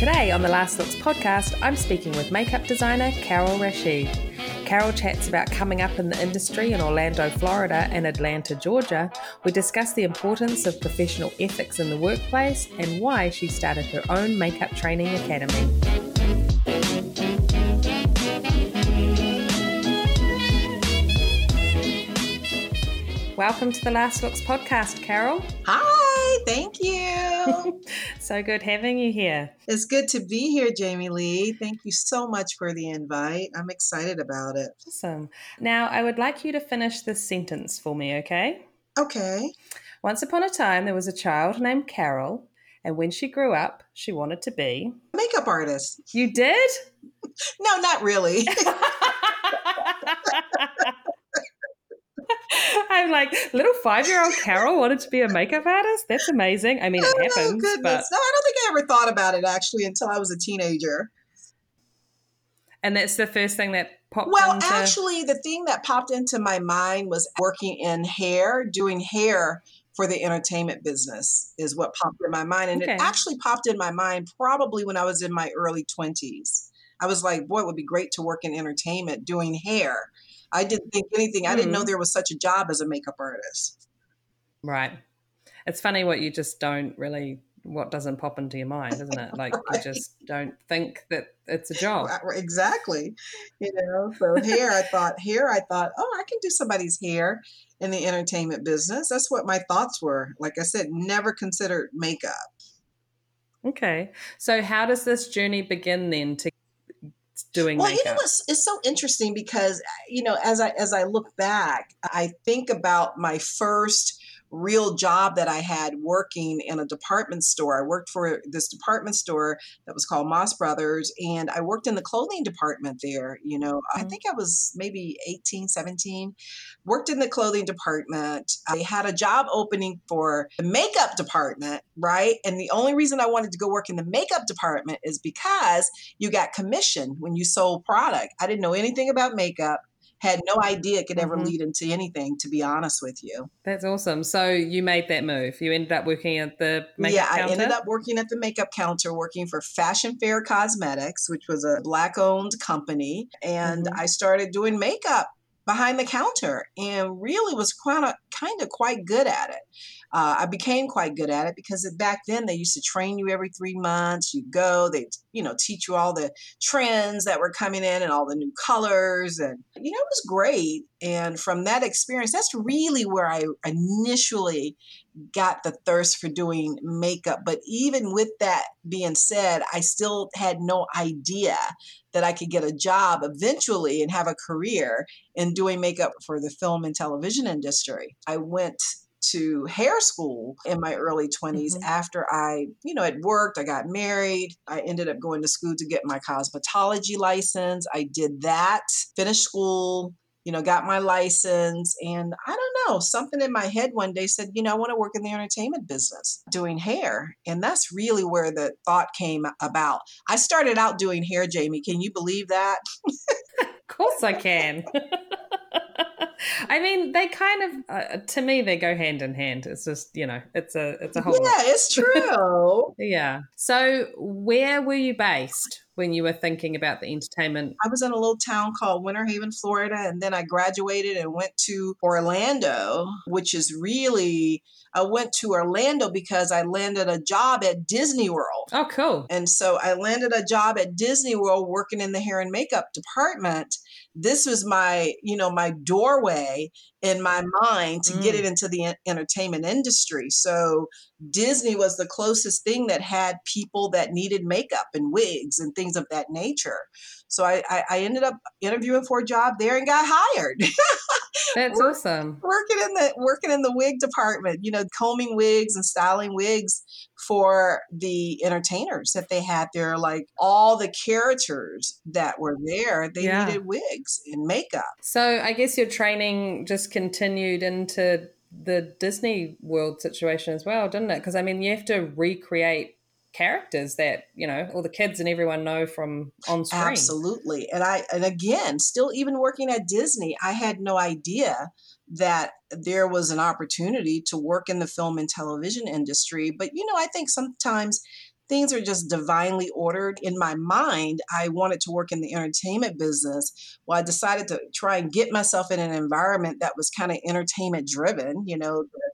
Today on the Last Looks podcast, I'm speaking with makeup designer Carol Rasheed. Carol chats about coming up in the industry in Orlando, Florida and Atlanta, Georgia. We discuss the importance of professional ethics in the workplace and why she started her own makeup training academy. Welcome to the Last Looks podcast, Carol. Hi, thank you. so good having you here. It's good to be here, Jamie Lee. Thank you so much for the invite. I'm excited about it. Awesome. Now, I would like you to finish this sentence for me, okay? Okay. Once upon a time, there was a child named Carol, and when she grew up, she wanted to be makeup artist. You did? no, not really. I'm like, little five year old Carol wanted to be a makeup artist? That's amazing. I mean, it oh, happens. Goodness. But... No, I don't think I ever thought about it actually until I was a teenager. And that's the first thing that popped Well, into... actually, the thing that popped into my mind was working in hair, doing hair for the entertainment business is what popped in my mind. And okay. it actually popped in my mind probably when I was in my early 20s. I was like, boy, it would be great to work in entertainment doing hair I didn't think anything. I didn't know mm-hmm. there was such a job as a makeup artist. Right. It's funny what you just don't really what doesn't pop into your mind, isn't it? Like right. you just don't think that it's a job. Exactly. You know, so here I thought, here I thought, oh, I can do somebody's hair in the entertainment business. That's what my thoughts were. Like I said, never considered makeup. Okay. So how does this journey begin then to doing well makeup? you know it's, it's so interesting because you know as i as i look back i think about my first real job that I had working in a department store. I worked for this department store that was called Maas Brothers, and I worked in the clothing department there. You know, mm-hmm. I think I was maybe 18, 17. Worked in the clothing department. I had a job opening for the makeup department, right? And the only reason I wanted to go work in the makeup department is because you got commission when you sold product. I didn't know anything about makeup had no idea it could ever mm-hmm. lead into anything, to be honest with you. That's awesome. So you made that move. You ended up working at the makeup yeah, counter? I ended up working at the makeup counter, working for Fashion Fair Cosmetics, which was a black owned company. And mm-hmm. I started doing makeup behind the counter and really was kind of kind of quite good at it. Uh, I became quite good at it because back then they used to train you every three months. You go, they you know teach you all the trends that were coming in and all the new colors, and you know it was great. And from that experience, that's really where I initially got the thirst for doing makeup. But even with that being said, I still had no idea that I could get a job eventually and have a career in doing makeup for the film and television industry. I went to hair school in my early 20s mm-hmm. after I, you know, had worked, I got married. I ended up going to school to get my cosmetology license. I did that, finished school, you know, got my license. And I don't know, something in my head one day said, you know, I want to work in the entertainment business doing hair. And that's really where the thought came about. I started out doing hair, Jamie. Can you believe that? of course I can. I mean, they kind of, uh, to me, they go hand in hand. It's just, you know, it's a, it's a whole. Yeah, it's true. yeah. So, where were you based when you were thinking about the entertainment? I was in a little town called Winter Haven, Florida, and then I graduated and went to Orlando, which is really I went to Orlando because I landed a job at Disney World. Oh, cool. And so I landed a job at Disney World working in the hair and makeup department this was my you know my doorway in my mind to mm. get it into the entertainment industry so disney was the closest thing that had people that needed makeup and wigs and things things of that nature. So I, I, I ended up interviewing for a job there and got hired. That's Work- awesome. working in the working in the wig department, you know, combing wigs and styling wigs for the entertainers that they had there. Like all the characters that were there, they Yeah. needed wigs and makeup. So I guess your training just continued into the Disney World situation as well, didn't it? Because I mean, you have to recreate characters that you know all the kids and everyone know from on screen. Absolutely. And I and again, still even working at Disney, I had no idea that there was an opportunity to work in the film and television industry. But you know, I think sometimes things are just divinely ordered. In my mind, I wanted to work in the entertainment business. Well, I decided to try and get myself in an environment that was kind of entertainment driven, you know, the,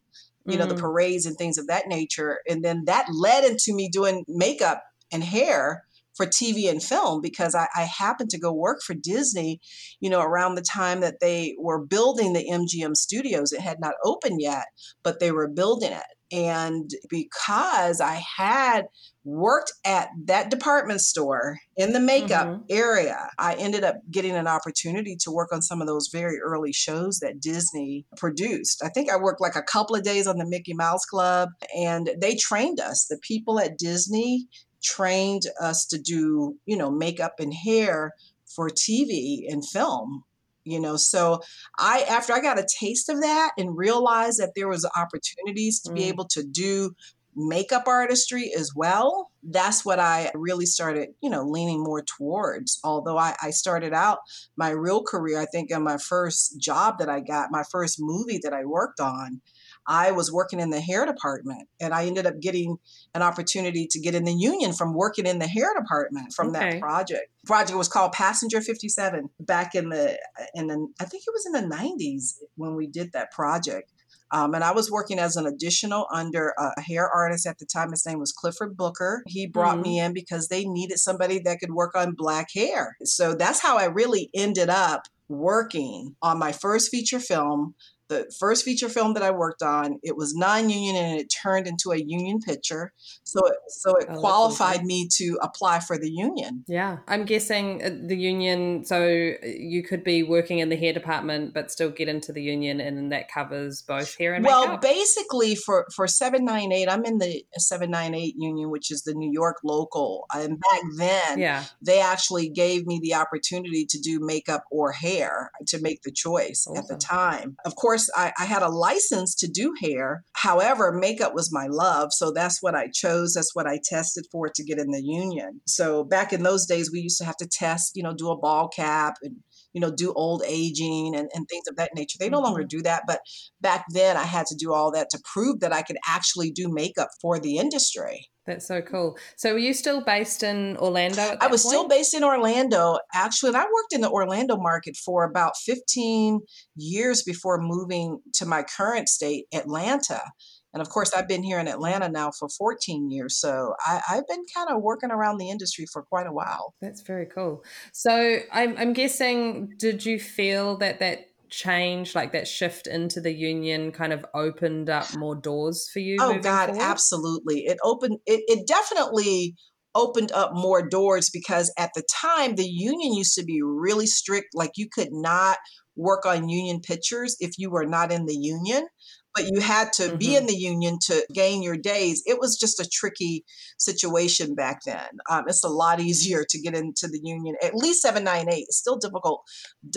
you know, the Mm. parades and things of that nature. And then that led into me doing makeup and hair for TV and film because I, I happened to go work for Disney, you know, around the time that they were building the MGM studios. It had not opened yet, but they were building it. And because I had worked at that department store in the makeup Mhm. area, I ended up getting an opportunity to work on some of those very early shows that Disney produced. I think I worked like a couple of days on the Mickey Mouse Club, and they trained us. The people at Disney trained us to do, you know, makeup and hair for TV and film. You know, so I after I got a taste of that and realized that there was opportunities to be Mm. able to do makeup artistry as well that's what i really started you know leaning more towards although I, I started out my real career i think in my first job that i got my first movie that i worked on i was working in the hair department and i ended up getting an opportunity to get in the union from working in the hair department from Okay. that project project was called passenger 57 back in the in the i think it was in the 90s when we did that project um, and I was working as an additional under a hair artist at the time. His name was Clifford Booker. He brought me in because they needed somebody that could work on black hair. So that's how I really ended up working on my first feature film. The first feature film that I worked on, it was non-union and it turned into a union picture. So it, so it Oh, qualified awesome. me to apply for the union. Yeah, I'm guessing uh, the union. So uh, you could be working in the hair department, but still get into the union, and that covers both hair and well makeup. basically for for 798 i'm in the 798 union which is the new york local and back then yeah, they actually gave me the opportunity to do makeup or hair to make the choice at the time of course I, I had a license to do hair. However makeup was my love so that's what i chose that's what i tested for to get in the union. So back in those days we used to have to test you know do a ball cap and you know do old aging and, and things of that nature. They no longer mm-hmm. do that but back then I had to do all that to prove that I could actually do makeup for the industry. That's so cool. So were you still based in Orlando? At I was still based in Orlando, actually, and I worked in the Orlando market for about 15 years before moving to my current state, Atlanta. And of course, I've been here in Atlanta now for 14 years. So I, I've been kind of working around the industry for quite a while. That's very cool. So I'm, I'm guessing, did you feel that that change, like that shift into the union, kind of opened up more doors for you? Oh God, forward? absolutely. It opened it, it definitely opened up more doors because at the time the union used to be really strict. Like you could not work on union pictures if you were not in the union. But you had to be Mhm. in the union to gain your days. It was just a tricky situation back then. Um, it's a lot easier to get into the union. At least 798 It's still difficult,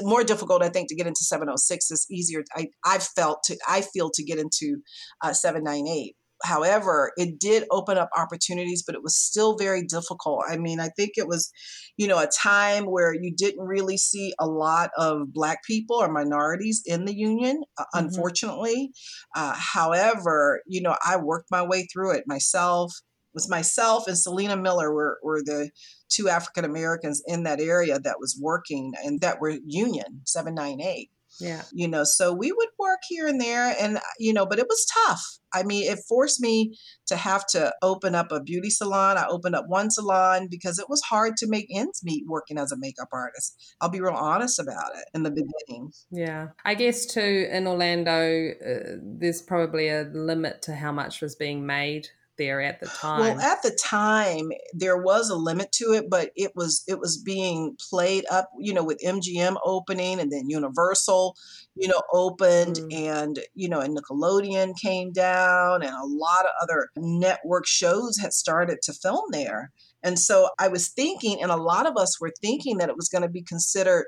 more difficult, I think, to get into 706. It's easier. I, I've felt to, I feel to get into uh, 798. However, it did open up opportunities, but it was still very difficult. I mean, I think it was, you know, a time where you didn't really see a lot of Black people or minorities in the union, uh, Mhm. unfortunately. Uh, however, you know, I worked my way through it myself. It was myself and Selena Miller were, were the two African Americans in that area that was working and that were union 798 Yeah. you know so we would work here and there and you know but it was tough. I mean it forced me to have to open up a beauty salon. I opened up one salon because it was hard to make ends meet working as a makeup artist. I'll be real honest about it in the beginning. Yeah. I guess too in Orlando, uh, there's probably a limit to how much was being made there at the time? Well, at the time there was a limit to it, but it was it was being played up, you know, with MGM opening and then Universal, you know, opened mm. and you know, and Nickelodeon came down and a lot of other network shows had started to film there. And so I was thinking, and a lot of us were thinking that it was going to be considered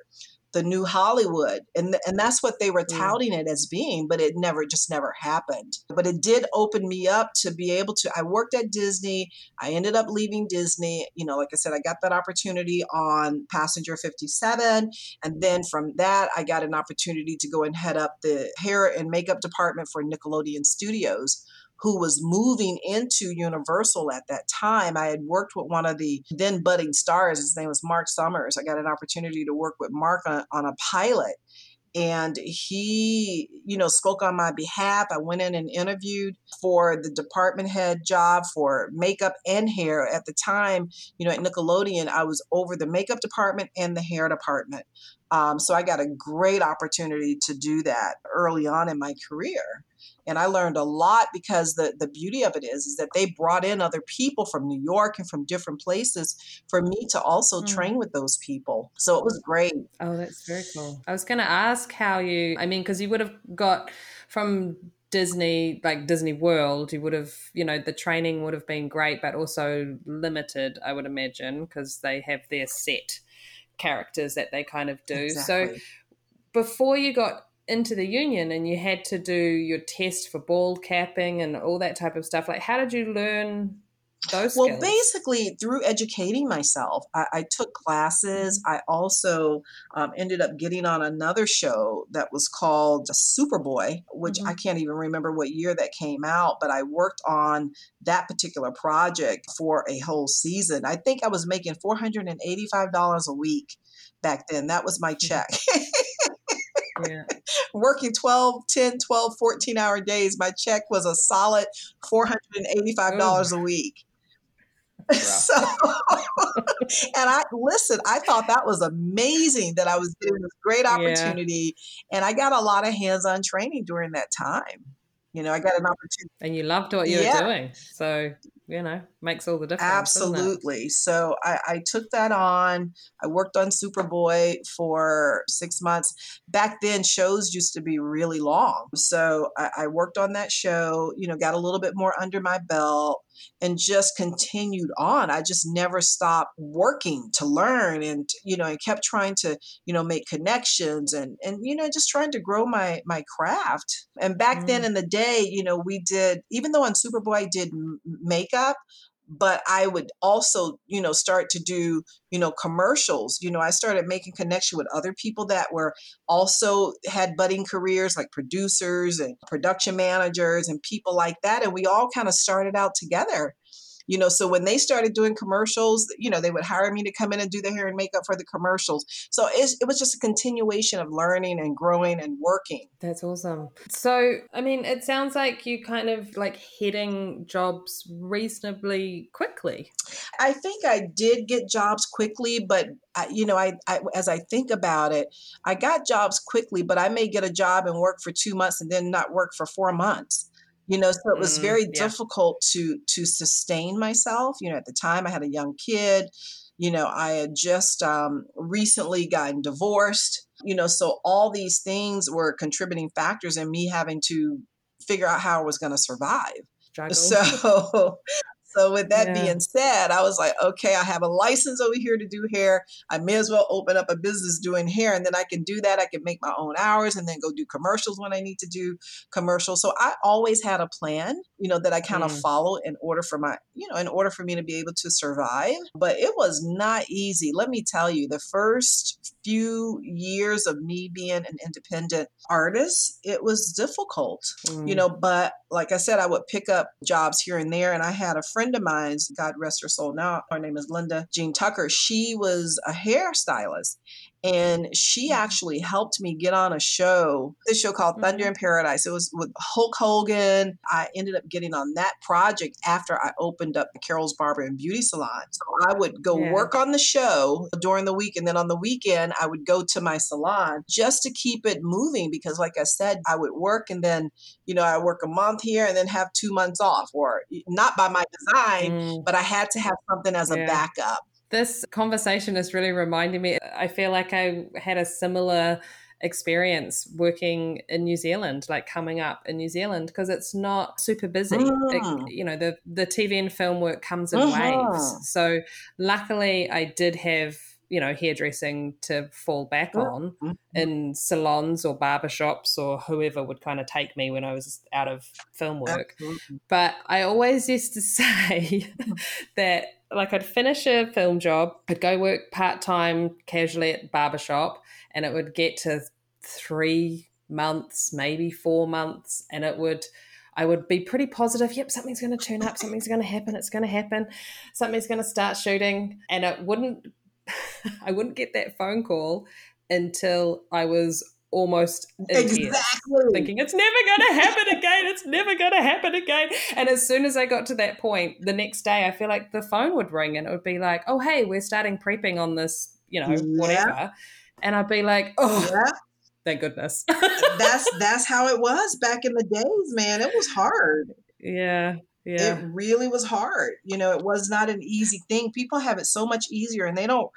the new Hollywood. And, and that's what they were mm. touting it as being, but it never, just never happened. But it did open me up to be able to, I worked at Disney. I ended up leaving Disney. You know, like I said, I got that opportunity on Passenger 57. And then from that, I got an opportunity to go and head up the hair and makeup department for Nickelodeon Studios who was moving into Universal at that time. I had worked with one of the then budding stars. His name was Mark Summers. I got an opportunity to work with Mark on, on a pilot and he you know spoke on my behalf i went in and interviewed for the department head job for makeup and hair at the time you know at nickelodeon i was over the makeup department and the hair department um, so i got a great opportunity to do that early on in my career and I learned a lot because the the beauty of it is is that they brought in other people from New York and from different places for me to also mm. train with those people. So it was great. Oh, that's very cool. I was going to ask how you I mean cuz you would have got from Disney, like Disney World, you would have, you know, the training would have been great, but also limited, I would imagine, because they have their set characters that they kind of do. Exactly. So before you got into the union and you had to do your test for bald capping and all that type of stuff like how did you learn those well basically through educating myself i, I took classes. I also um, ended up getting on another show that was called superboy which mm-hmm. i can't even remember what year that came out but i worked on that particular project for a whole season. I think i was making $485 a week back then. That was my mm-hmm. check yeah. working 12, 10, 12, 14 hour days, my check was a solid $485 Ooh. a week. so, and I listen, I thought that was amazing that I was getting this great opportunity. Yeah. And I got a lot of hands on training during that time. You know, I got an opportunity. And you loved what you yeah. were doing. So you know makes all the difference absolutely. So I, I, took that on. I worked on superboy for six months. Back then shows used to be really long. So I, I worked on that show you know got a little bit more under my belt and just continued on. I just never stopped working to learn and you know and kept trying to you know make connections and and you know just trying to grow my my craft. And back mm. then in the day you know we did even though on superboy I did makeup up but I would also, you know, start to do, you know, commercials. You know, I started making connection with other people that were also had budding careers like producers and production managers and people like that. And we all kind of started out together you know so when they started doing commercials you know they would hire me to come in and do the hair and makeup for the commercials. So it, it was just a continuation of learning and growing and working. That's awesome. So i mean it sounds like you kind of like hitting jobs reasonably quickly. I think i did get jobs quickly but I, you know I, I as i think about it i got jobs quickly but i may get a job and work for two months and then not work for four months you know so it was mm, very yeah. difficult to to sustain myself you know at the time i had a young kid you know i had just um, recently gotten divorced you know so all these things were contributing factors in me having to figure out how i was going to survive Struggle. so So with that yeah. being said, I was like, okay, I have a license over here to do hair. I may as well open up a business doing hair and then I can do that. I can make my own hours and then go do commercials when I need to do commercials. So I always had a plan, you know, that I kind of mm. follow in order for my, you know, in order for me to be able to survive. But it was not easy. Let me tell you, the first few years of me being an independent artist, it was difficult, mm. you know, but like I said, I would pick up jobs here and there. And I had a friend of mine's, God rest her soul now, her name is Linda Jean Tucker. She was a hairstylist and she Mm-hmm. actually helped me get on a show this show called thunder Mhm. in paradise it was with hulk hogan i ended up getting on that project after i opened up the carol's barber and beauty salon so i would go Yeah. work on the show during the week and then on the weekend i would go to my salon just to keep it moving because like i said i would work and then you know i work a month here and then have two months off or not by my design Mm. but i had to have something as a backup This conversation is really reminding me. I feel like I had a similar experience working in New Zealand, like coming up in New Zealand, because it's not super busy. It- Mm. you know, the the TV and film work comes in Mhm. waves. So luckily, I did have you know hairdressing to fall back Mm. on Mhm. in salons or barbershops or whoever would kind of take me when I was out of film work. Absolutely. But I always used to say that like I'd finish a film job, I'd go work part time casually at barbershop, and it would get to three months, maybe four months, and it would I would be pretty positive, yep, something's gonna turn up, something's gonna happen, it's gonna happen, something's gonna start shooting. And it wouldn't I wouldn't get that phone call until I was almost tears Exactly. thinking it's never going to happen again. It's never going to happen again. And as soon as I got to that point, the next day, I feel like the phone would ring and it would be like, "Oh, hey, we're starting prepping on this, you know, Yeah. whatever." And I'd be like, "Oh, Yeah, thank goodness." that's that's how it was back in the days, man. It was hard. yeah, yeah, It really was hard. You know, it was not an easy thing. People have it so much easier and they don't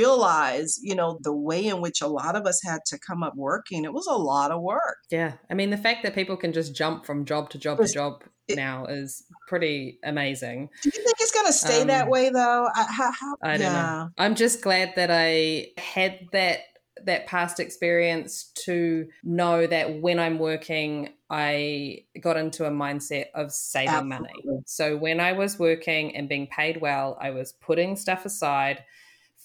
realize, you know, the way in which a lot of us had to come up working. It was a lot of work. yeah. I mean, the fact that people can just jump from job to job to job it- now is pretty amazing. Do you think it's going to stay that Um, way though? I, how, how, I don't yeah. know. I'm just glad that I had that that past experience to know that when I'm working, I got into a mindset of saving money. So when I was working and being paid well, I was putting stuff aside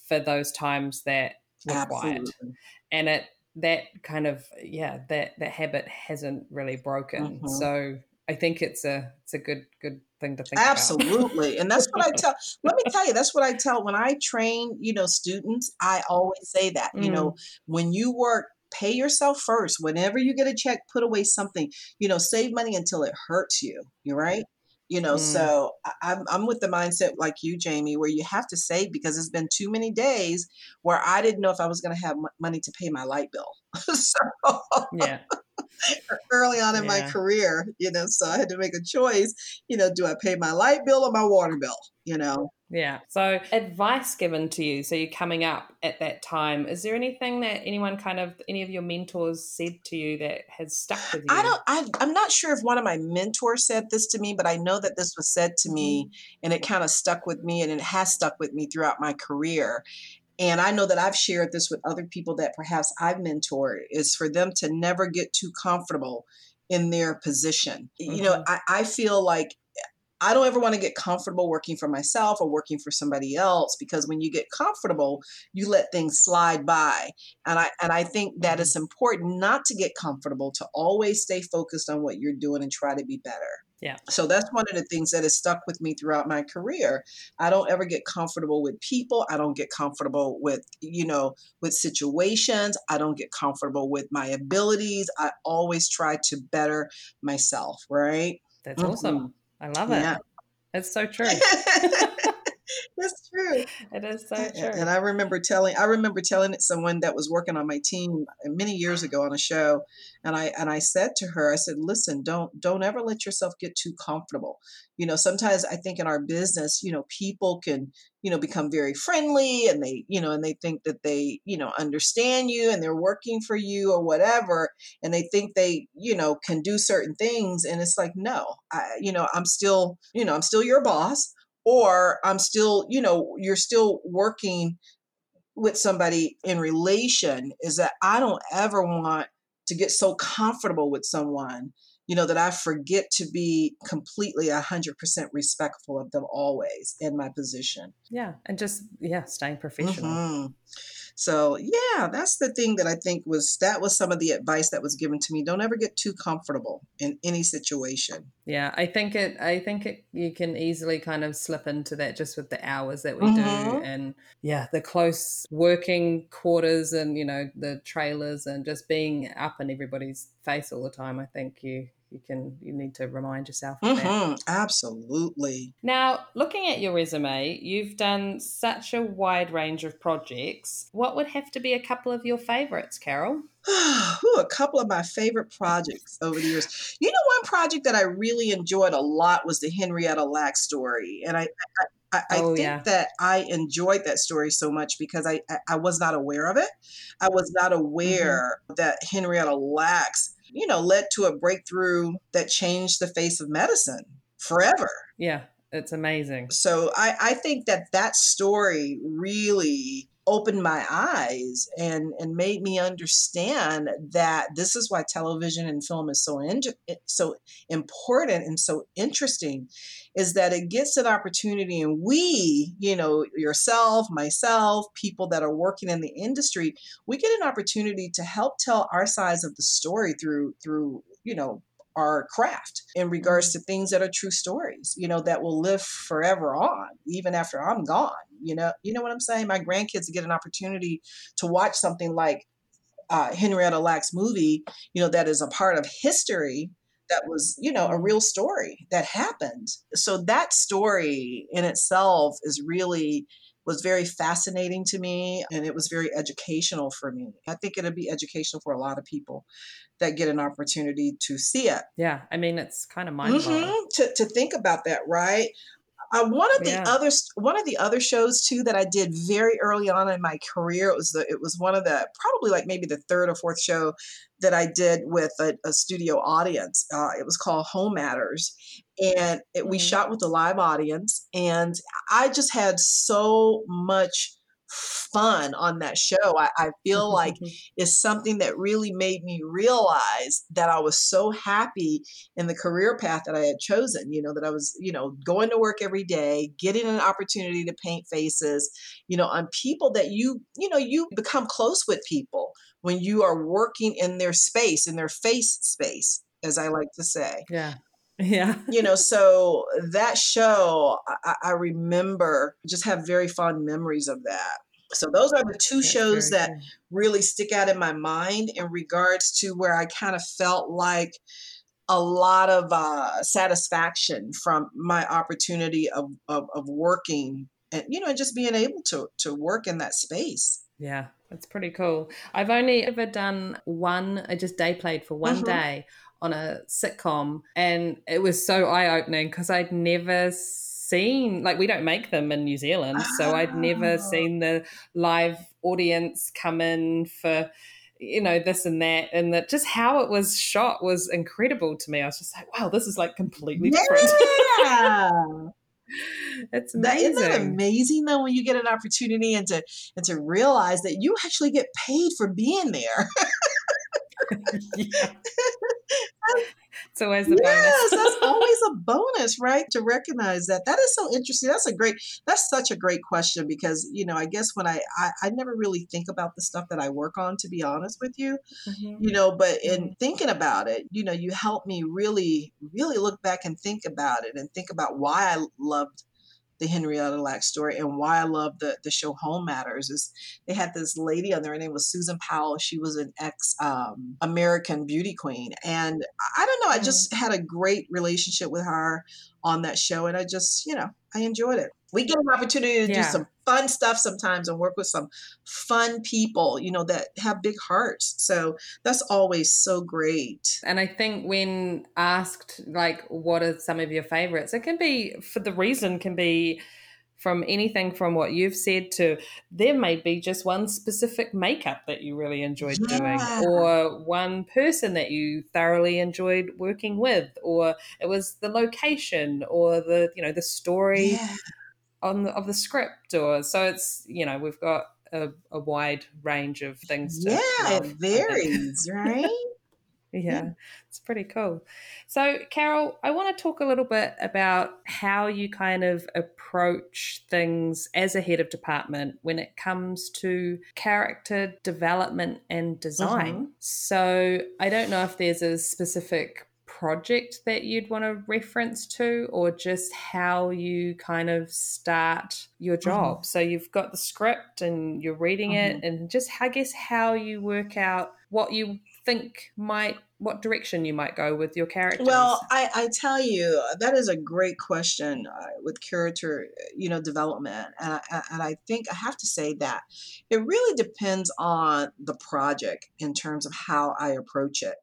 for those times that were quiet. Absolutely. And it that kind of yeah, that that habit hasn't really broken. Mhm. So I think it's a it's a good good thing to think about. Absolutely. And that's what I tell let me tell you, that's what I tell when I train, you know, students, I always say that, you know, when you work, pay yourself first. Whenever you get a check, put away something, you know, save money until it hurts you. You're right. You know, Mm. so I'm I'm with the mindset like you, Jamie, where you have to save because it's been too many days where I didn't know if I was going to have m- money to pay my light bill. so Yeah. early on in my career, you know, so I had to make a choice. You know, do I pay my light bill or my water bill? You know, Yeah. So, advice given to you. So, you're coming up at that time. Is there anything that anyone kind of, any of your mentors said to you that has stuck with you? I don't. I, I'm not sure if one of my mentors said this to me, but I know that this was said to me, mm-hmm. and it kind of stuck with me, and it has stuck with me throughout my career. And I know that I've shared this with other people that perhaps I've mentored is for them to never get too comfortable in their position. You know, mm-hmm. I, I feel like I don't ever want to get comfortable working for myself or working for somebody else because when you get comfortable, you let things slide by. And I and I think that mm-hmm. it's important not to get comfortable, to always stay focused on what you're doing and try to be better. Yeah. So that's one of the things that has stuck with me throughout my career. I don't ever get comfortable with people. I don't get comfortable with, you know, with situations. I don't get comfortable with my abilities. I always try to better myself, right? That's awesome. Mm-hmm. I love it. Yeah. It's so true. That's true. it is so true. And I remember telling I remember telling it someone that was working on my team uh, many years ago on a show, and I and I said to her, I said, "Listen, don't don't ever let yourself get too comfortable. You know, sometimes I think in our business, you know, people can you know become very friendly, and they you know and they think that they you know understand you, and they're working for you or whatever, and they think they you know can do certain things, and it's like, no, I you know I'm still you know I'm still your boss." Or I'm still, you know, you're still working with somebody in relation is that I don't ever want to get so comfortable with someone, you know, that I forget to be completely 100% respectful of them always in my position. yeah. And just, yeah, staying professional. Mhm. So yeah, that's the thing that I think was that was some of the advice that was given to me. Don't ever get too comfortable in any situation. Yeah, I think it. I think it. You can easily kind of slip into that just with the hours that we Mhm. do, and yeah, the close working quarters, and you know the trailers, and just being up in everybody's face all the time. I think you you can you need to remind yourself of that. hmm Absolutely. Now, looking at your resume, you've done such a wide range of projects. What would have to be a couple of your favorites, Carol? Ooh, a couple of my favorite projects over the years. You know, one project that I really enjoyed a lot was the Henrietta Lack story, and I. I I, I Oh, think yeah. that I enjoyed that story so much because I, I, I was not aware of it. I was not aware that Henrietta Lacks, you know, led to a breakthrough that changed the face of medicine forever. Yeah, it's amazing. So I, I think that that story really opened my eyes and, and made me understand that this is why television and film is so in, so important and so interesting is that it gets an opportunity and we you know yourself myself people that are working in the industry we get an opportunity to help tell our sides of the story through through you know our craft in regards to things that are true stories you know that will live forever on even after i'm gone you know you know what i'm saying? My grandkids get an opportunity to watch something like uh, henrietta lack's movie you know that is a part of history that was you know a real story that happened. So that story in itself is really was very fascinating to me and it was very educational for me i think it'll be educational for a lot of people that get an opportunity to see it Yeah, I mean, it's kind of mind blowing. Mhm, to, to think about that right uh, one of the Yeah. other one of the other shows too that I did very early on in my career it was the it was one of the probably like maybe the third or fourth show that I did with a, a studio audience. Uh, it was called Home Matters, and it, we Mhm. shot with a live audience, and I just had so much fun on that show. I, I feel like is something that really made me realize that I was so happy in the career path that I had chosen. You know, that I was, you know, going to work every day, getting an opportunity to paint faces, you know, on people that you, you know, you become close with people when you are working in their space, in their face space, as I like to say yeah, yeah. you know so that show I, I remember just have very fond memories of that so those are the two That's shows that cool. really stick out in my mind in regards to where i kind of felt like a lot of uh, satisfaction from my opportunity of, of, of working and you know and just being able to to work in that space Yeah, that's pretty cool. I've only ever done one, I just day played for one Mhm. day on a sitcom, and it was so eye opening because I'd never seen, like, we don't make them in New Zealand, so I'd never Oh. seen the live audience come in for. You know, this and that, and that just how it was shot was incredible to me. I was just like, wow, this is like completely different. yeah it's amazing. isn't that amazing though when you get an opportunity and to and to realize that you actually get paid for being there. yeah. It's always the yes, bonus. that's always a bonus, right? To recognize that. That is so interesting. That's a great that's such a great question because, you know, I guess when I I, I never really think about the stuff that I work on, to be honest with you. Mhm. You know, but in Mhm. thinking about it, you know, you help me really, really look back and think about it and think about why I loved the Henrietta Lack story and why I love the the show Home Matters is they had this lady on there. Her name was Susan Powell. She was an ex um, American beauty queen, and I don't know. I Mm. just had a great relationship with her on that show, and I just you know I enjoyed it. We get an opportunity to do some fun stuff sometimes and work with some fun people, you know, that have big hearts. So that's always so great. And I think when asked, like, what are some of your favorites, it can be for the reason can be from anything from what you've said to there may be just one specific makeup that you really enjoyed doing, or one person that you thoroughly enjoyed working with, or it was the location, or the you know the story Yeah. on the, of the script, or so it's you know we've got a, a wide range of things. To Yeah, it um, varies, right? Yeah, it's pretty cool. So, Carol, I want to talk a little bit about how you kind of approach things as a head of department when it comes to character development and design. Mm-hmm. So, I don't know if there's a specific project that you'd want to reference to or just how you kind of start your mm-hmm. job. Mm-hmm. So you've got the script and you're reading mm-hmm. it and just I guess how you work out what you think might what direction you might go with your characters? Well i, I tell you that is a great question uh, with character you know development and I, and I think i have to say that it really depends on the project in terms of how i approach it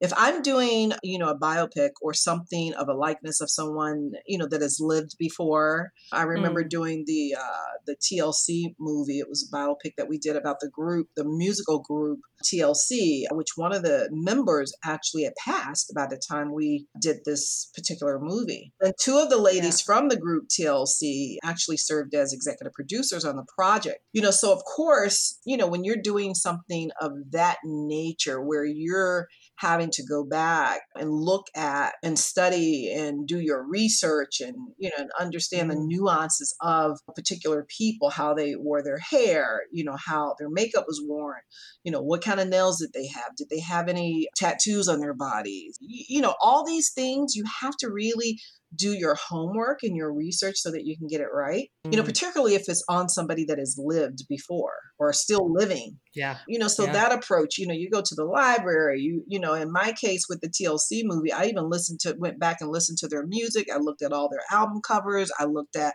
if I'm doing, you know, a biopic or something of a likeness of someone, you know, that has lived before, I remember mm. doing the uh, the TLC movie. It was a biopic that we did about the group, the musical group TLC, which one of the members actually had passed by the time we did this particular movie. And two of the ladies yeah. from the group TLC actually served as executive producers on the project. You know, so of course, you know, when you're doing something of that nature where you're having to go back and look at and study and do your research and you know and understand the mm-hmm. nuances of particular people how they wore their hair you know how their makeup was worn you know what kind of nails did they have did they have any tattoos on their bodies you know all these things you have to really do your homework and your research so that you can get it right. You know, mm. particularly if it's on somebody that has lived before or still living. Yeah. You know, so yeah. that approach, you know, you go to the library, you you know, in my case with the TLC movie, I even listened to went back and listened to their music. I looked at all their album covers. I looked at,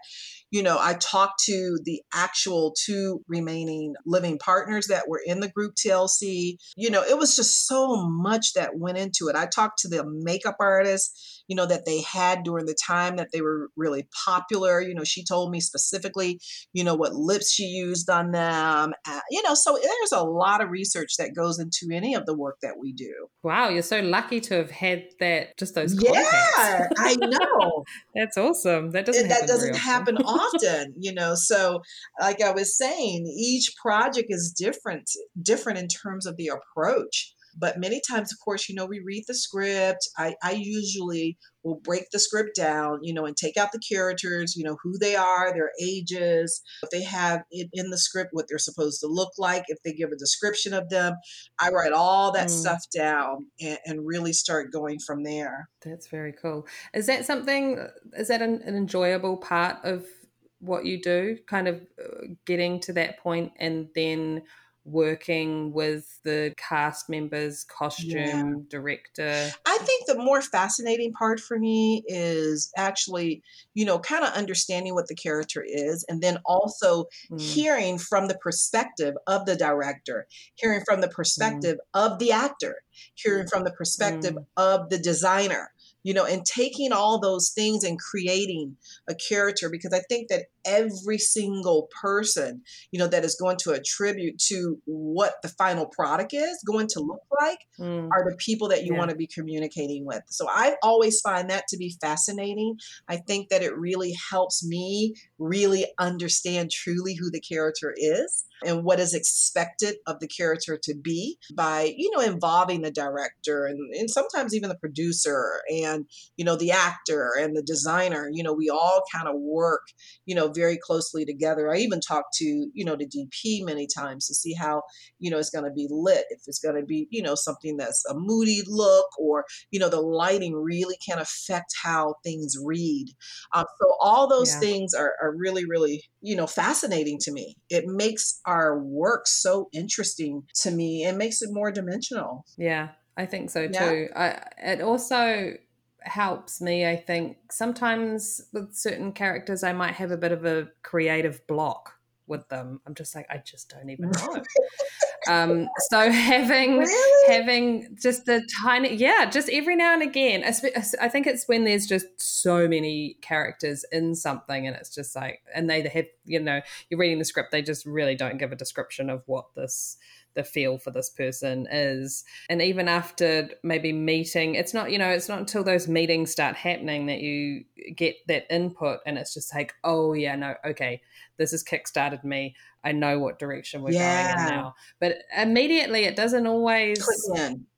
you know, I talked to the actual two remaining living partners that were in the group TLC. You know, it was just so much that went into it. I talked to the makeup artist you know, that they had during the time that they were really popular. You know, she told me specifically, you know, what lips she used on them. Uh, you know, so there's a lot of research that goes into any of the work that we do. Wow, you're so lucky to have had that, just those. Yeah, I know. That's awesome. That doesn't. that doesn't happen often, you know. So, like I was saying, each project is different, different in terms of the approach. But many times, of course, you know, we read the script. I, I usually will break the script down, you know, and take out the characters, you know, who they are, their ages, if they have it in the script, what they're supposed to look like, if they give a description of them. I write all that mm. stuff down and, and, really start going from there. That's very cool. Is that something, is that an, an enjoyable part of what you do? Kind of uh, getting to that point and then working with the cast members, costume yeah. director? I think the more fascinating part for me is actually, you know, kind of understanding what the character is and then also mm. hearing from the perspective of the director, hearing from the mm. perspective mm. of the actor, hearing from the perspective mm. of the designer you know, and taking all those things and creating a character because I think that every single person, you know, that is going to attribute to what the final product is going to look like mm. are the people that you yeah. want to be communicating with. So I always find that to be fascinating. I think that it really helps me really understand truly who the character is and what is expected of the character to be by you know involving the director and, and sometimes even the producer and you know the actor and the designer you know we all kind of work you know very closely together i even talk to you know the dp many times to see how you know it's going to be lit if it's going to be you know something that's a moody look or you know the lighting really can affect how things read um, so all those yeah. things are, are really really you know fascinating to me it makes our work so interesting to me and makes it more dimensional. Yeah, I think so too. Yeah. I, it also helps me, I think, sometimes with certain characters, I might have a bit of a creative block with them. I'm just like, I just don't even know. um, so having really? having just the tiny, yeah, just every now and again. I think it's when there's just so many characters in something, and it's just like, and they have, you know, you're reading the script, they just really don't give a description of what this the feel for this person is. And even after maybe meeting, it's not, you know, it's not until those meetings start happening that you get that input and it's just like, oh, yeah, no, okay, this has kickstarted me. I know what direction we're yeah. going in now. But immediately it doesn't always,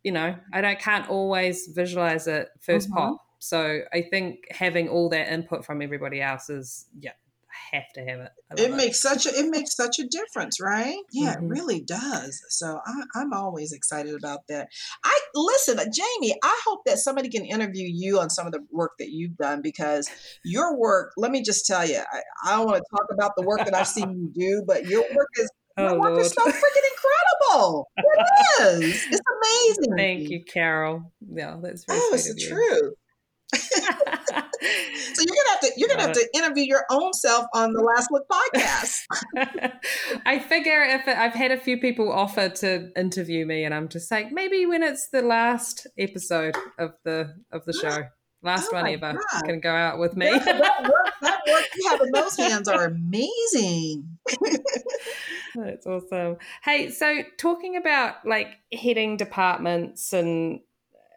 you know, I don't, can't always visualize it 1st mm-hmm. pop. So I think having all that input from everybody else is, yeah, have to have it. It makes such a it makes such a difference, right? Yeah, mm-hmm. it really does. So I, am always excited about that. I listen, uh, Jamie. I hope that somebody can interview you on some of the work that you've done because your work. Let me just tell you, I, I don't want to talk about the work that I've seen you do, but your work is Oh, your work Lord. is so freaking incredible. It is. It's amazing. Thank you, Carol. Yeah, that's very oh, it's the truth. so you're gonna have to you're gonna have to interview your own self on the Last Look podcast. I figure if it, I've had a few people offer to interview me, and I'm just like maybe when it's the last episode of the of the show, last oh one ever, God. can go out with me. Yeah, that, work, that work you have in those hands are amazing. That's awesome. Hey, so talking about like heading departments and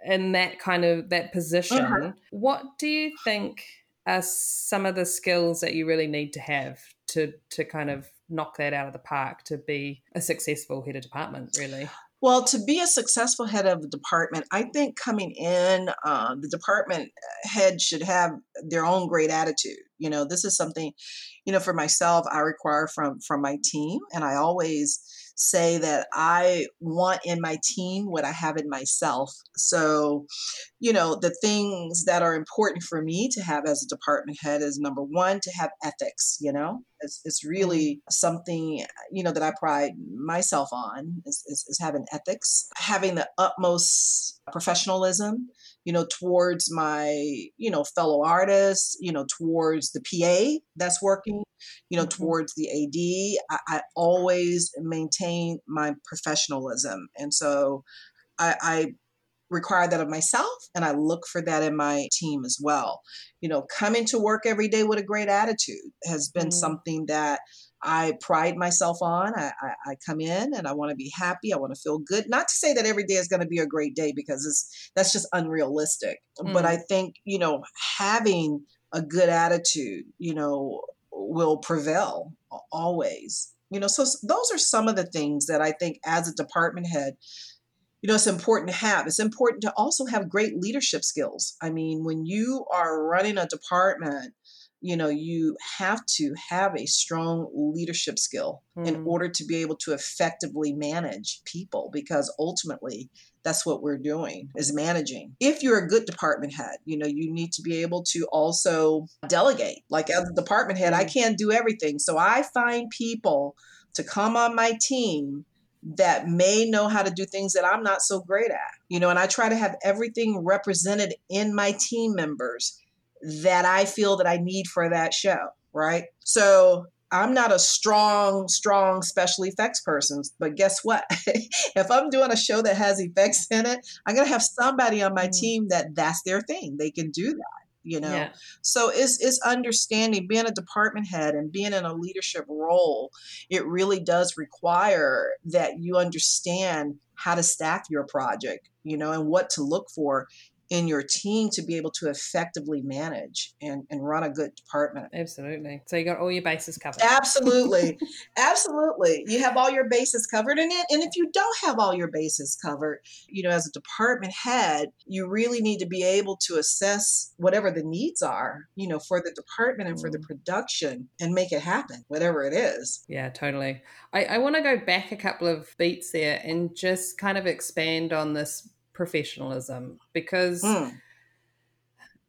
in that kind of that position, uh-huh. what do you think are some of the skills that you really need to have to to kind of knock that out of the park to be a successful head of department really well, to be a successful head of a department, I think coming in, uh, the department head should have their own great attitude. You know, this is something, you know, for myself, I require from from my team, and I always say that I want in my team what I have in myself. So, you know, the things that are important for me to have as a department head is number one, to have ethics, you know, it's, it's mm-hmm. really something, you know, that I pride myself on is, is, is having ethics, having the utmost professionalism you know, towards my, you know, fellow artists, you know, towards the PA that's working, you know, mm-hmm. towards the AD. I, I, always maintain my professionalism. And so I, I require that of myself and I look for that in my team as well. You know, coming to work every day with a great attitude has been mm-hmm. something that I pride myself on. I, I, I come in and I want to be happy. I want to feel good. Not to say that every day is going to be a great day because it's that's just unrealistic. Mm. But I think you know having a good attitude, you know, will prevail always. You know, so those are some of the things that I think as a department head you know it's important to have it's important to also have great leadership skills i mean when you are running a department you know you have to have a strong leadership skill mm. in order to be able to effectively manage people because ultimately that's what we're doing is managing if you're a good department head you know you need to be able to also delegate like as a department head i mm. can't do everything so i find people to come on my team that may know how to do things that I'm not so great at. You know, and I try to have everything represented in my team members that I feel that I need for that show, right? So I'm not a strong, strong special effects person, but guess what? if I'm doing a show that has effects in it, I'm gonna have somebody on my mm. team that that's their thing. They can do that you know yeah. so it's it's understanding being a department head and being in a leadership role it really does require that you understand how to staff your project you know and what to look for in your team to be able to effectively manage and, and run a good department. Absolutely. So you got all your bases covered. Absolutely. Absolutely. You have all your bases covered. And, it, and if you don't have all your bases covered, you know, as a department head, you really need to be able to assess whatever the needs are, you know, for the department and for the mm. production and make it happen, whatever it is. Yeah, totally. I, I want to go back a couple of beats there and just kind of expand on this professionalism because mm.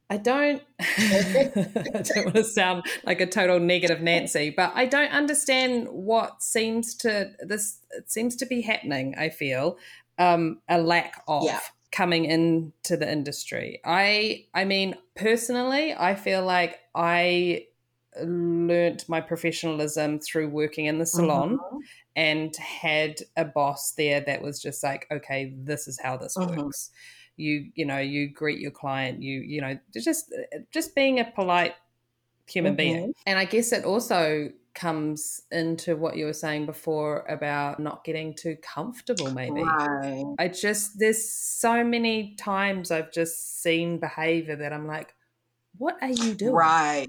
I don't I don't want to sound like a total negative Nancy, but I don't understand what seems to this it seems to be happening, I feel. Um, a lack of yeah. coming into the industry. I I mean, personally, I feel like I learnt my professionalism through working in the salon mm-hmm. And had a boss there that was just like okay this is how this mm-hmm. works you you know you greet your client you you know just just being a polite human mm-hmm. being and i guess it also comes into what you were saying before about not getting too comfortable maybe Right. i just there's so many times i've just seen behavior that i'm like what are you doing Right.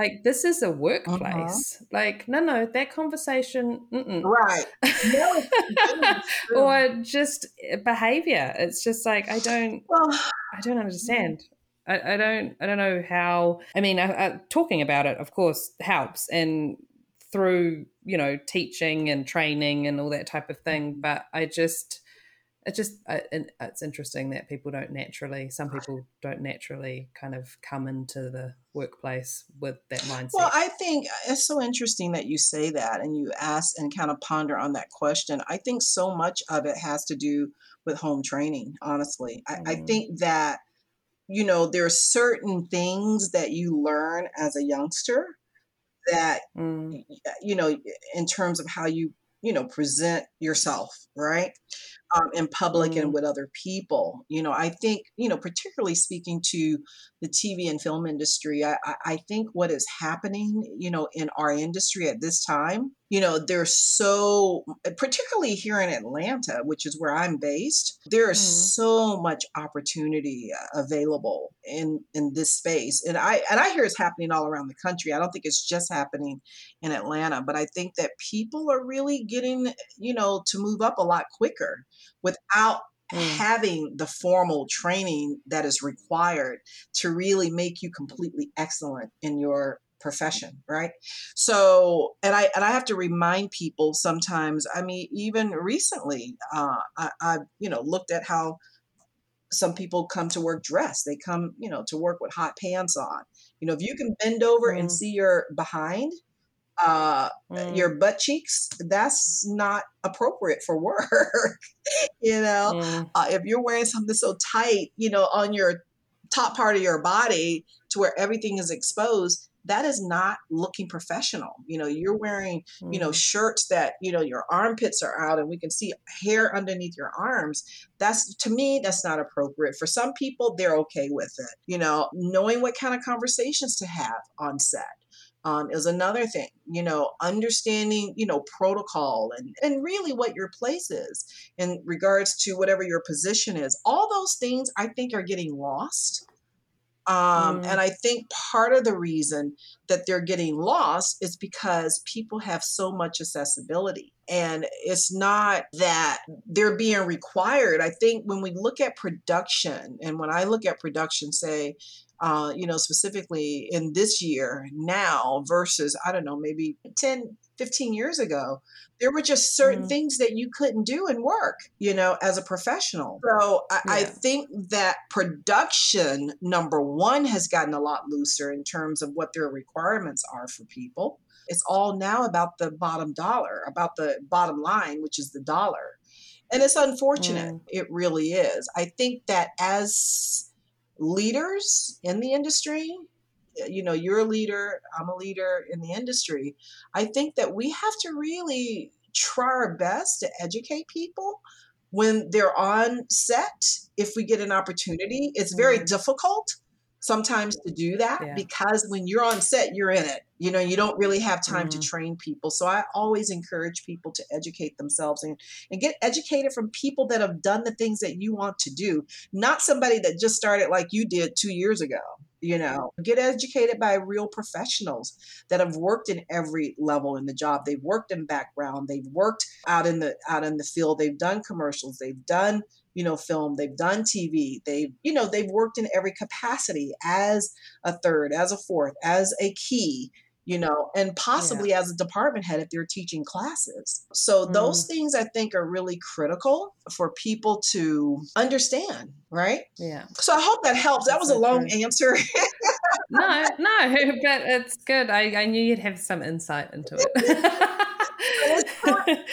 Like this is a Uh-huh. workplace like no no that conversation mm-mm. Right. No, or just eh, behavior it's just like i don't well, I don't understand. I, I don't. I don't know how. I mean, I, I, talking about it, of course, helps, and through you know teaching and training and all that type of thing. But I just, it just, it's interesting that people don't naturally. Some people don't naturally kind of come into the workplace with that mindset. Well, I think uh, it's so interesting that you say that and you ask and kind of ponder on that question. I think so much of it has to do with home training, honestly. I, I Mm. think that, you know, there are certain things that you learn as a youngster that, Mm, you know, in terms of how you, you know, present yourself, right? Um, in public Mm. and with other people. You know, I think, you know, particularly speaking to the TV and film industry, I, I, think what is happening, you know, in our industry at this time, you know, there's so, particularly here in Atlanta, which is where I'm based, there is Mm. so much opportunity available in in this space, and I and I hear it's happening all around the country. I don't think it's just happening in Atlanta, but I think that people are really getting, you know, to move up a lot quicker without Mm. having the formal training that is required to really make you completely excellent in your profession right so and i and i have to remind people sometimes i mean even recently uh i i you know looked at how some people come to work dressed they come you know to work with hot pants on you know if you can bend over and Mm. see your behind uh mm, your butt cheeks that's not appropriate for work you know? Mm, uh, if you're wearing something so tight you know on your top part of your body to where everything is exposed that is not looking professional you know? You're wearing you know mm. shirts that you know your armpits are out and we can see hair underneath your arms. That's to me that's not appropriate. For some people they're okay with it you know? Knowing what kind of conversations to have on set um, is another thing you know understanding you know protocol and and really what your place is in regards to whatever your position is all those things i think are getting lost um, Mm. and i think part of the reason that they're getting lost is because people have so much accessibility and it's not that they're being required. I think when we look at production and when i look at production say uh, you know specifically in this year now versus i don't know maybe 10 15 years ago there were just certain Mm. things that you couldn't do in work you know as a professional. So I, I think that production number one has gotten a lot looser in terms of what their requirements are for people it's all now about the bottom dollar about the bottom line which is the dollar and it's unfortunate Mm. it really is i think that as leaders in the industry you know you're a leader i'm a leader in the industry i think that we have to really try our best to educate people when they're on set if we get an opportunity it's very Mm. difficult sometimes to do that Yeah. because when you're on set you're in it you know you don't really have time to Mm. train people. So i always encourage people to educate themselves and, and get educated from people that have done the things that you want to do not somebody that just started like you did two years ago you know. Get educated by real professionals that have worked in every level in the job. They've worked in background. They've worked out in the out in the field. They've done commercials. They've done you know film. They've done tv they've you know they've worked in every capacity as a third as a fourth as a key you know and possibly as a department head if they're teaching classes so those things i think are really critical for people to understand right Yeah. so i hope that helps that was a long answer No, no, but it's good. I, I knew you'd have some insight into it.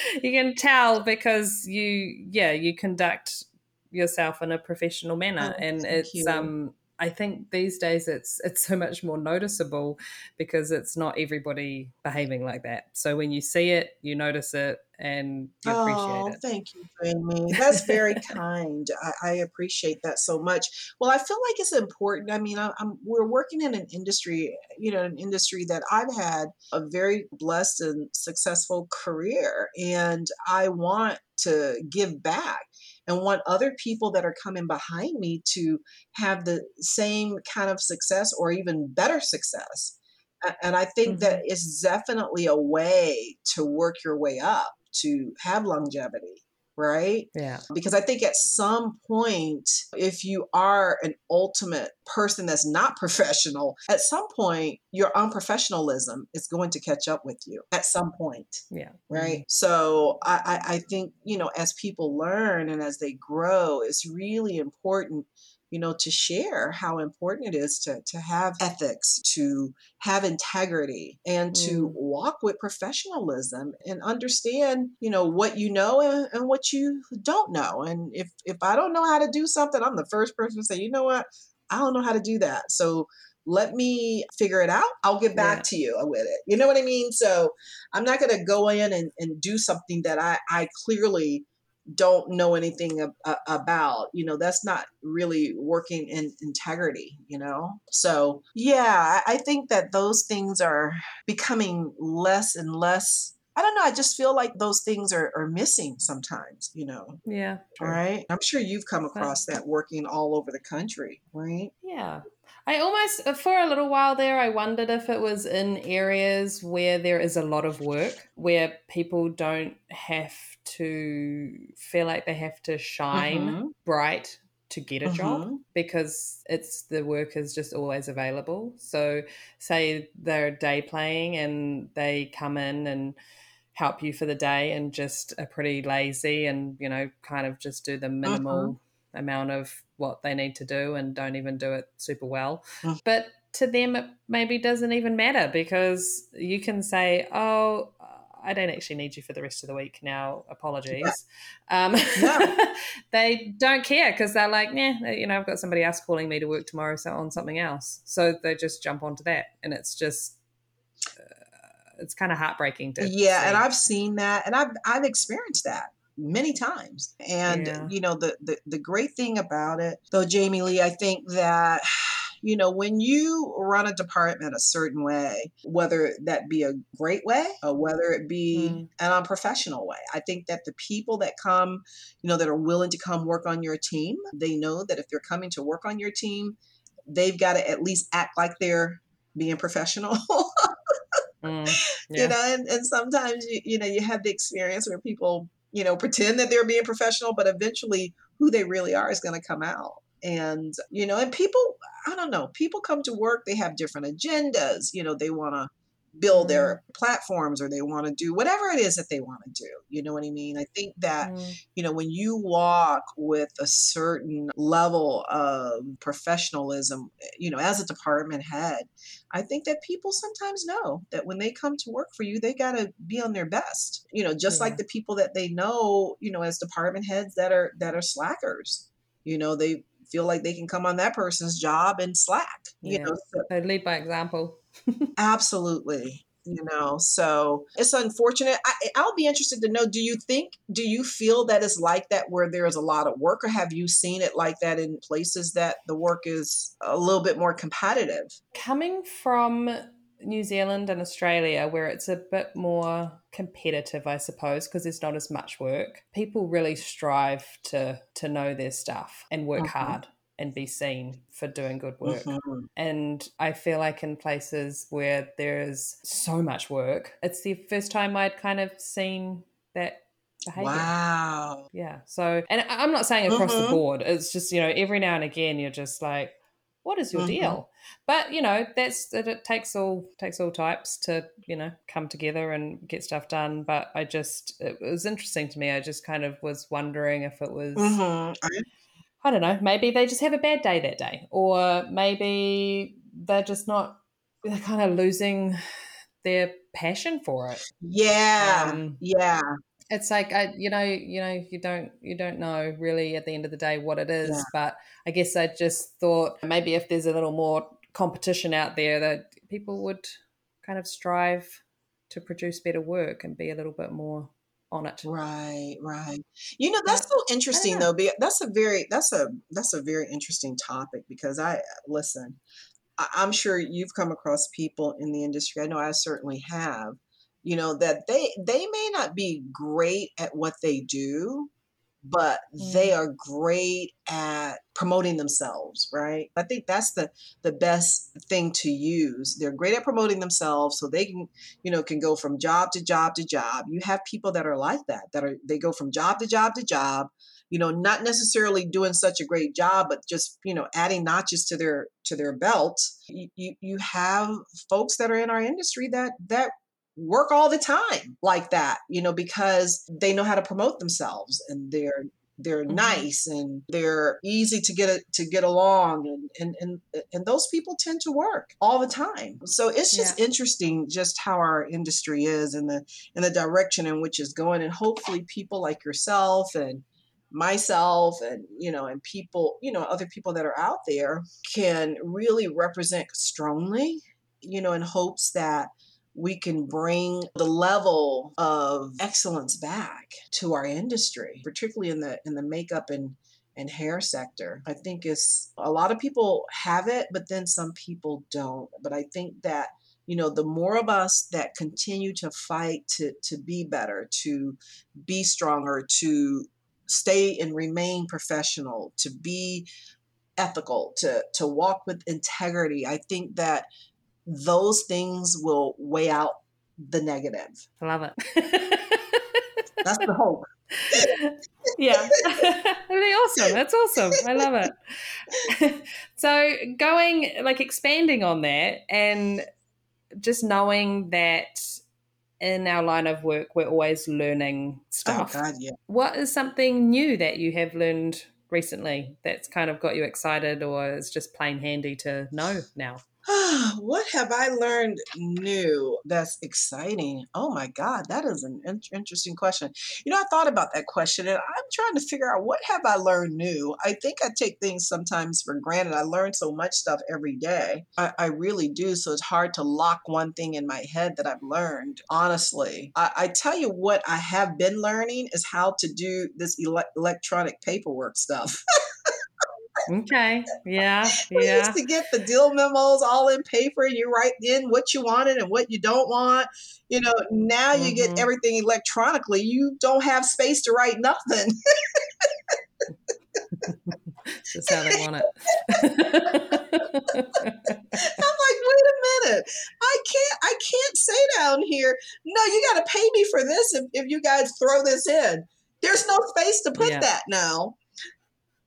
you can tell because you, yeah, you conduct yourself in a professional manner, Oh, and it's you. um, I think these days it's it's so much more noticeable because it's not everybody behaving like that. So when you see it, you notice it and you oh, appreciate it. Thank you, Jamie. That's very kind. I, I, appreciate that so much. Well, I feel like it's important. I mean, I, am we're working in an industry, you know, an industry that I've had a very blessed and successful career, and I want to give back and want other people that are coming behind me to have the same kind of success or even better success. And I think mm-hmm. that it's definitely a way to work your way up to have longevity right? Yeah. Because I think at some point, if you are an ultimate person that's not professional, at some point, your unprofessionalism is going to catch up with you at some point. Yeah. Right. Mm-hmm. So I, I think, you know, as people learn and as they grow, it's really important you know, to share how important it is to, to have ethics, to have integrity, and to mm. walk with professionalism and understand, you know, what you know and, and, what you don't know. And if if I don't know how to do something, I'm the first person to say, you know what, I don't know how to do that. So let me figure it out. I'll get back yeah. to you with it. You know what I mean? So I'm not going to go in and, and do something that I, I clearly don't know anything ab- about you know that's not really working in integrity you know so yeah i think that those things are becoming less and less I don't know. I just feel like those things are, are missing sometimes, you know. Yeah. True. Right. I'm sure you've come across that working all over the country, right? Yeah. I almost, uh, for a little while there, I wondered if it was in areas where there is a lot of work, where people don't have to feel like they have to shine mm-hmm. bright to get a mm-hmm. job because it's the work is just always available. So, say they're day playing and they come in and help you for the day and just are pretty lazy and you know kind of just do the minimal mm-hmm. Amount of what they need to do and don't even do it super well. Mm. But to them, it maybe doesn't even matter because you can say, oh, I don't actually need you for the rest of the week now. Apologies. Yeah. Um, yeah. they don't care because they're like, yeah, you know, I've got somebody else calling me to work tomorrow so on something else. So they just jump onto that. And it's just, uh, it's kind of heartbreaking to yeah see. and i've seen that and i've i've experienced that many times. And yeah. you know, the, the the great thing about it, though, Jamie Lee, I think that you know, when you run a department a certain way, whether that be a great way or whether it be mm. an unprofessional way, I think that the people that come, you know, that are willing to come work on your team, they know that if they're coming to work on your team, they've got to at least act like they're being professional. mm, yeah. You know, and, and sometimes you, you know, you have the experience where people you know, pretend that they're being professional, but eventually who they really are is going to come out. And, you know, and people, I don't know, people come to work, they have different agendas. You know, they want to build their platforms or they want to do whatever it is that they want to do. You know what I mean? I think that, mm. you know, when you walk with a certain level of professionalism, you know, as a department head, I think that people sometimes know that when they come to work for you, they got to be on their best. You know, just yeah. like the people that they know, you know, as department heads that are that are slackers. You know, they feel like they can come on that person's job and slack. You yeah. know, so, they lead by example. Absolutely. You know, so it's unfortunate. I, I'll be interested to know. Do you think? Do you feel that it's like that where there is a lot of work, or have you seen it like that in places that the work is a little bit more competitive? Coming from New Zealand and Australia, where it's a bit more competitive, I suppose, because there's not as much work. People really strive to to know their stuff and work mm-hmm. hard and be seen for doing good work. Mm-hmm. And I feel like in places where there's so much work, it's the first time I'd kind of seen that behavior. Wow. Yeah. So, and I'm not saying across mm-hmm. the board. It's just you know every now and again you're just like, what is your mm-hmm. deal? But you know, that's that it takes all takes all types to you know come together and get stuff done. But I just it was interesting to me. I just kind of was wondering if it was. Mm-hmm. I don't know. Maybe they just have a bad day that day, or maybe they're just not. They're kind of losing their passion for it. Yeah, um, yeah. it's like I, you know, you know, you don't you don't know really at the end of the day what it is. Yeah. But I guess I just thought maybe if there's a little more competition out there, that people would kind of strive to produce better work and be a little bit more on it. Right, right. You know, that's so interesting though. That's a very that's a that's a very interesting topic because I uh, listen. I, I'm sure you've come across people in the industry. I know I certainly have you know that they they may not be great at what they do but mm. they are great at promoting themselves right? I think that's the the best thing to use. They're great at promoting themselves so they can you know can go from job to job to job. You have people that are like that that are they go from job to job to job you know not necessarily doing such a great job but just you know adding notches to their to their belt. You, you, you have folks that are in our industry that that work all the time like that, you know, because they know how to promote themselves and they're they're mm-hmm. nice and they're easy to get a, to get along and, and and and those people tend to work all the time so it's just yeah. interesting just how our industry is and the and the direction in which it's going and hopefully people like yourself and myself and you know and people you know other people that are out there can really represent strongly you know in hopes that we can bring the level of excellence back to our industry, particularly in the in the makeup and and hair sector. I think it's a lot of people have it, but then some people don't. But I think that you know the more of us that continue to fight to to be better, to be stronger, to stay and remain professional, to be ethical, to to walk with integrity. I think that those things will weigh out the negative. I love it. That's the hope. yeah. really awesome. That's awesome. I love it. so going like expanding on that and just knowing that in our line of work we're always learning oh, stuff. Oh God, yeah. What is something new that you have learned recently that's kind of got you excited or is just plain handy to know now? what have I learned new that's exciting? Oh my God, that is an in- interesting question. You know, I thought about that question and I'm trying to figure out what have I learned new. I think I take things sometimes for granted. I learn so much stuff every day. I, I really do. So it's hard to lock one thing in my head that I've learned. Honestly, I, I tell you what I have been learning is how to do this ele- electronic paperwork stuff. Okay. Yeah. we yeah. used to get the deal memos all in paper and you write in what you wanted and what you don't want. You know, now you mm-hmm. get everything electronically. You don't have space to write nothing. Just how they want it. I'm like, wait a minute. I can't I can't say down here, no, you gotta pay me for this if, if you guys throw this in. There's no space to put yeah. that now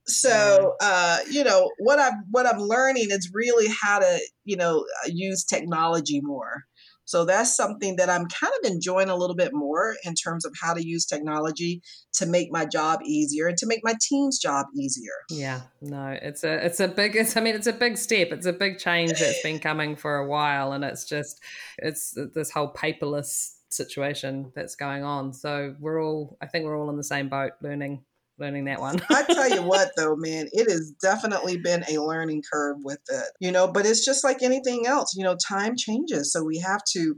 so uh, you know what i'm what i'm learning is really how to you know uh, use technology more. So that's something that i'm kind of enjoying a little bit more in terms of how to use technology to make my job easier and to make my team's job easier. Yeah no it's a it's a big it's i mean it's a big step. It's a big change that's been coming for a while and it's just it's this whole paperless situation that's going on. So we're all i think we're all in the same boat learning learning that one. I tell you what, though, man, it has definitely been a learning curve with it, you know, but it's just like anything else, you know, time changes. So we have to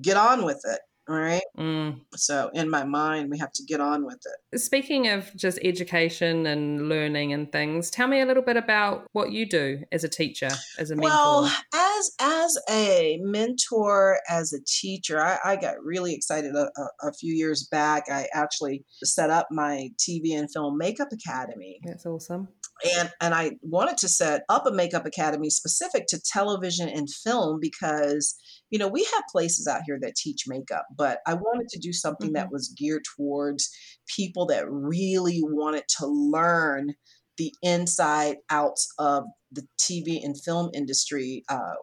get on with it. All right. Mm. So in my mind, we have to get on with it. Speaking of just education and learning and things, tell me a little bit about what you do as a teacher, as a mentor. Well, as as a mentor, as a teacher, I, I got really excited a, a, a, few years back. I actually set up my TV and film makeup academy. That's awesome and and I wanted to set up a makeup academy specific to television and film because you know we have places out here that teach makeup but I wanted to do something mm-hmm. that was geared towards people that really wanted to learn the inside outs of the TV and film industry uh,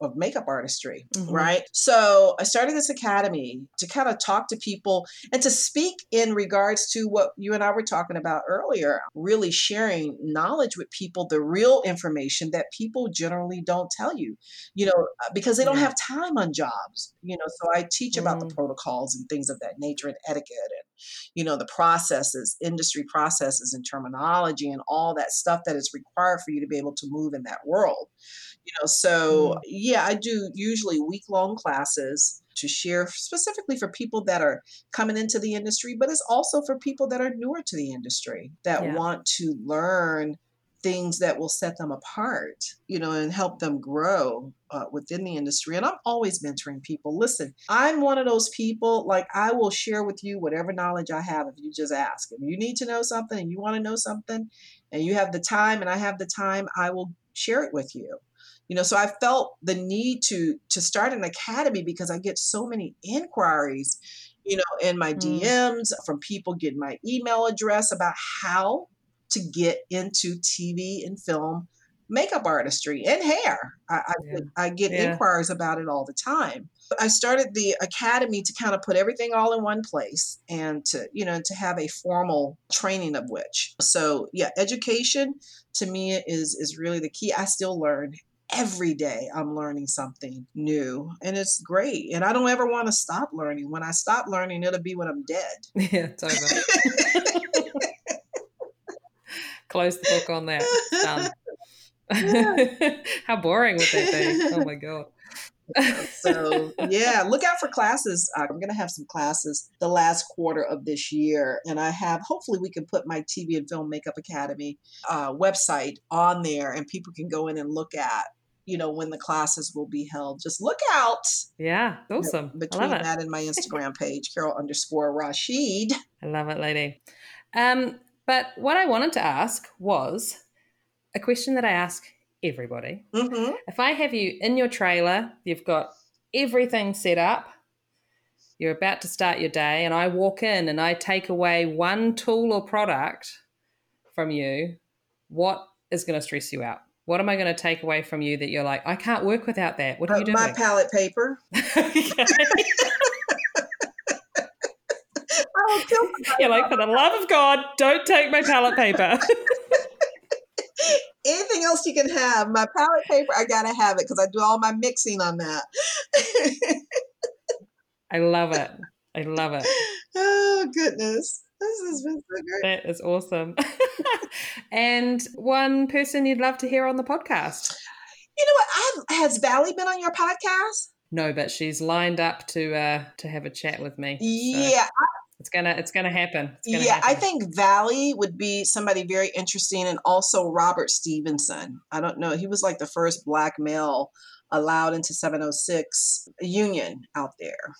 of makeup artistry, mm-hmm. right? So I started this academy to kind of talk to people and to speak in regards to what you and I were talking about earlier, really sharing knowledge with people, the real information that people generally don't tell you, you know, uh, because they don't have time on jobs, you know. So I teach about mm. the protocols and things of that nature and etiquette and you know, the processes, industry processes and terminology and all that stuff that is required for you to be able to move in that world. You know, so mm. yeah, I do usually week long classes to share specifically for people that are coming into the industry, but it's also for people that are newer to the industry that yeah. want to learn things that will set them apart, you know, and help them grow uh, within the industry. And I'm always mentoring people. Listen, I'm one of those people, like, I will share with you whatever knowledge I have if you just ask. If you need to know something and you want to know something and you have the time and I have the time, I will share it with you you know so i felt the need to to start an academy because i get so many inquiries you know in my mm. dms from people getting my email address about how to get into TV and film makeup artistry and hair. I, I. I get yeah. inquiries about it all the time. I started the academy to kind of put everything all in one place and to, you know, to have a formal training of which. So yeah, education to me is is really the key. I still learn every day I'm learning something new and it's great. And I don't ever want to stop learning. When I stop learning, it'll be when I'm dead. Yeah, totally. Close the book on that. Done. How boring would that be? Oh my god. so yeah look out for classes i'm going to have some classes the last quarter of this year and i have hopefully we can put my tv and film makeup academy uh, website on there and people can go in and look at you know when the classes will be held just look out yeah awesome you know, between that and my instagram page carol underscore rasheed i love it lady um but what I wanted to ask was a question that I ask everybody. Mm-hmm. If I have you in your trailer, you've got everything set up, you're about to start your day, and I walk in and I take away one tool or product from you, what is going to stress you out? What am I going to take away from you that you're like, I can't work without that? What are uh, you doing? My palette paper. You're like, for the love of God, don't take my palette paper. Anything else you can have. My palette paper, I gotta have it because I do all my mixing on that. I love it. I love it. Oh goodness. This has been so great. That is awesome. and one person you'd love to hear on the podcast. You know what? I've, has Valley been on your podcast? No, but she's lined up to uh to have a chat with me. So. Yeah, it's gonna it's gonna happen. It's gonna yeah, happen. I think Valley would be somebody very interesting, and also Robert Stevenson. I don't know. He was like the first black male allowed into 706 union out there.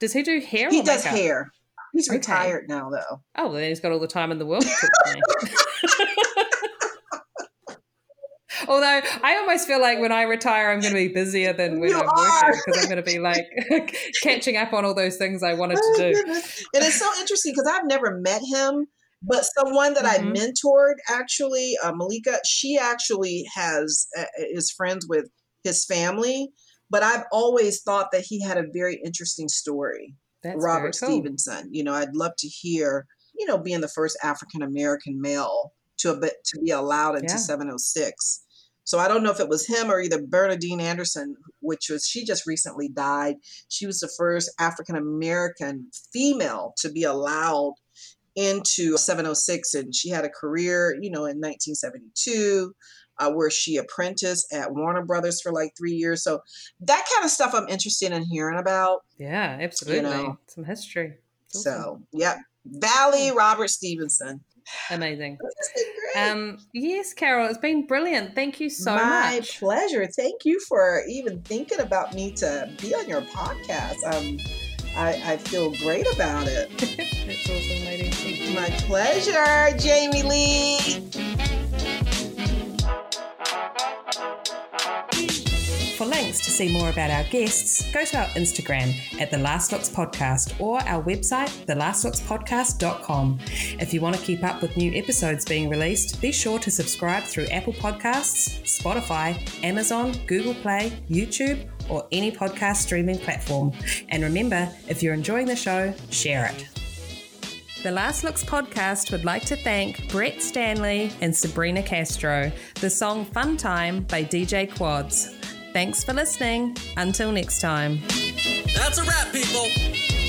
Does he do hair? He does makeup? hair. He's okay. retired now, though. Oh, well, then he's got all the time in the world. Although I almost feel like when I retire, I'm going to be busier than when you I'm are. working because I'm going to be like catching up on all those things I wanted to do. and it's so interesting because I've never met him, but someone that mm-hmm. I mentored actually, uh, Malika, she actually has uh, is friends with his family. But I've always thought that he had a very interesting story. That's Robert cool. Stevenson. You know, I'd love to hear, you know, being the first African American male to a bit to be allowed into yeah. 706 so I don't know if it was him or either Bernadine Anderson, which was she just recently died. She was the first African American female to be allowed into 706 and she had a career, you know, in 1972 uh, where she apprenticed at Warner Brothers for like three years. So that kind of stuff I'm interested in hearing about. Yeah, absolutely. You know? Some history. Awesome. So, yeah. Valley Robert Stevenson. Amazing. Um, yes, Carol, it's been brilliant. Thank you so My much. My pleasure. Thank you for even thinking about me to be on your podcast. Um, I, I feel great about it. That's awesome, lady. My pleasure, Jamie Lee. To see more about our guests, go to our Instagram at The Last Looks Podcast or our website, thelastlookspodcast.com. If you want to keep up with new episodes being released, be sure to subscribe through Apple Podcasts, Spotify, Amazon, Google Play, YouTube, or any podcast streaming platform. And remember, if you're enjoying the show, share it. The Last Looks podcast would like to thank Brett Stanley and Sabrina Castro. The song Fun Time by DJ Quads. Thanks for listening. Until next time. That's a wrap, people.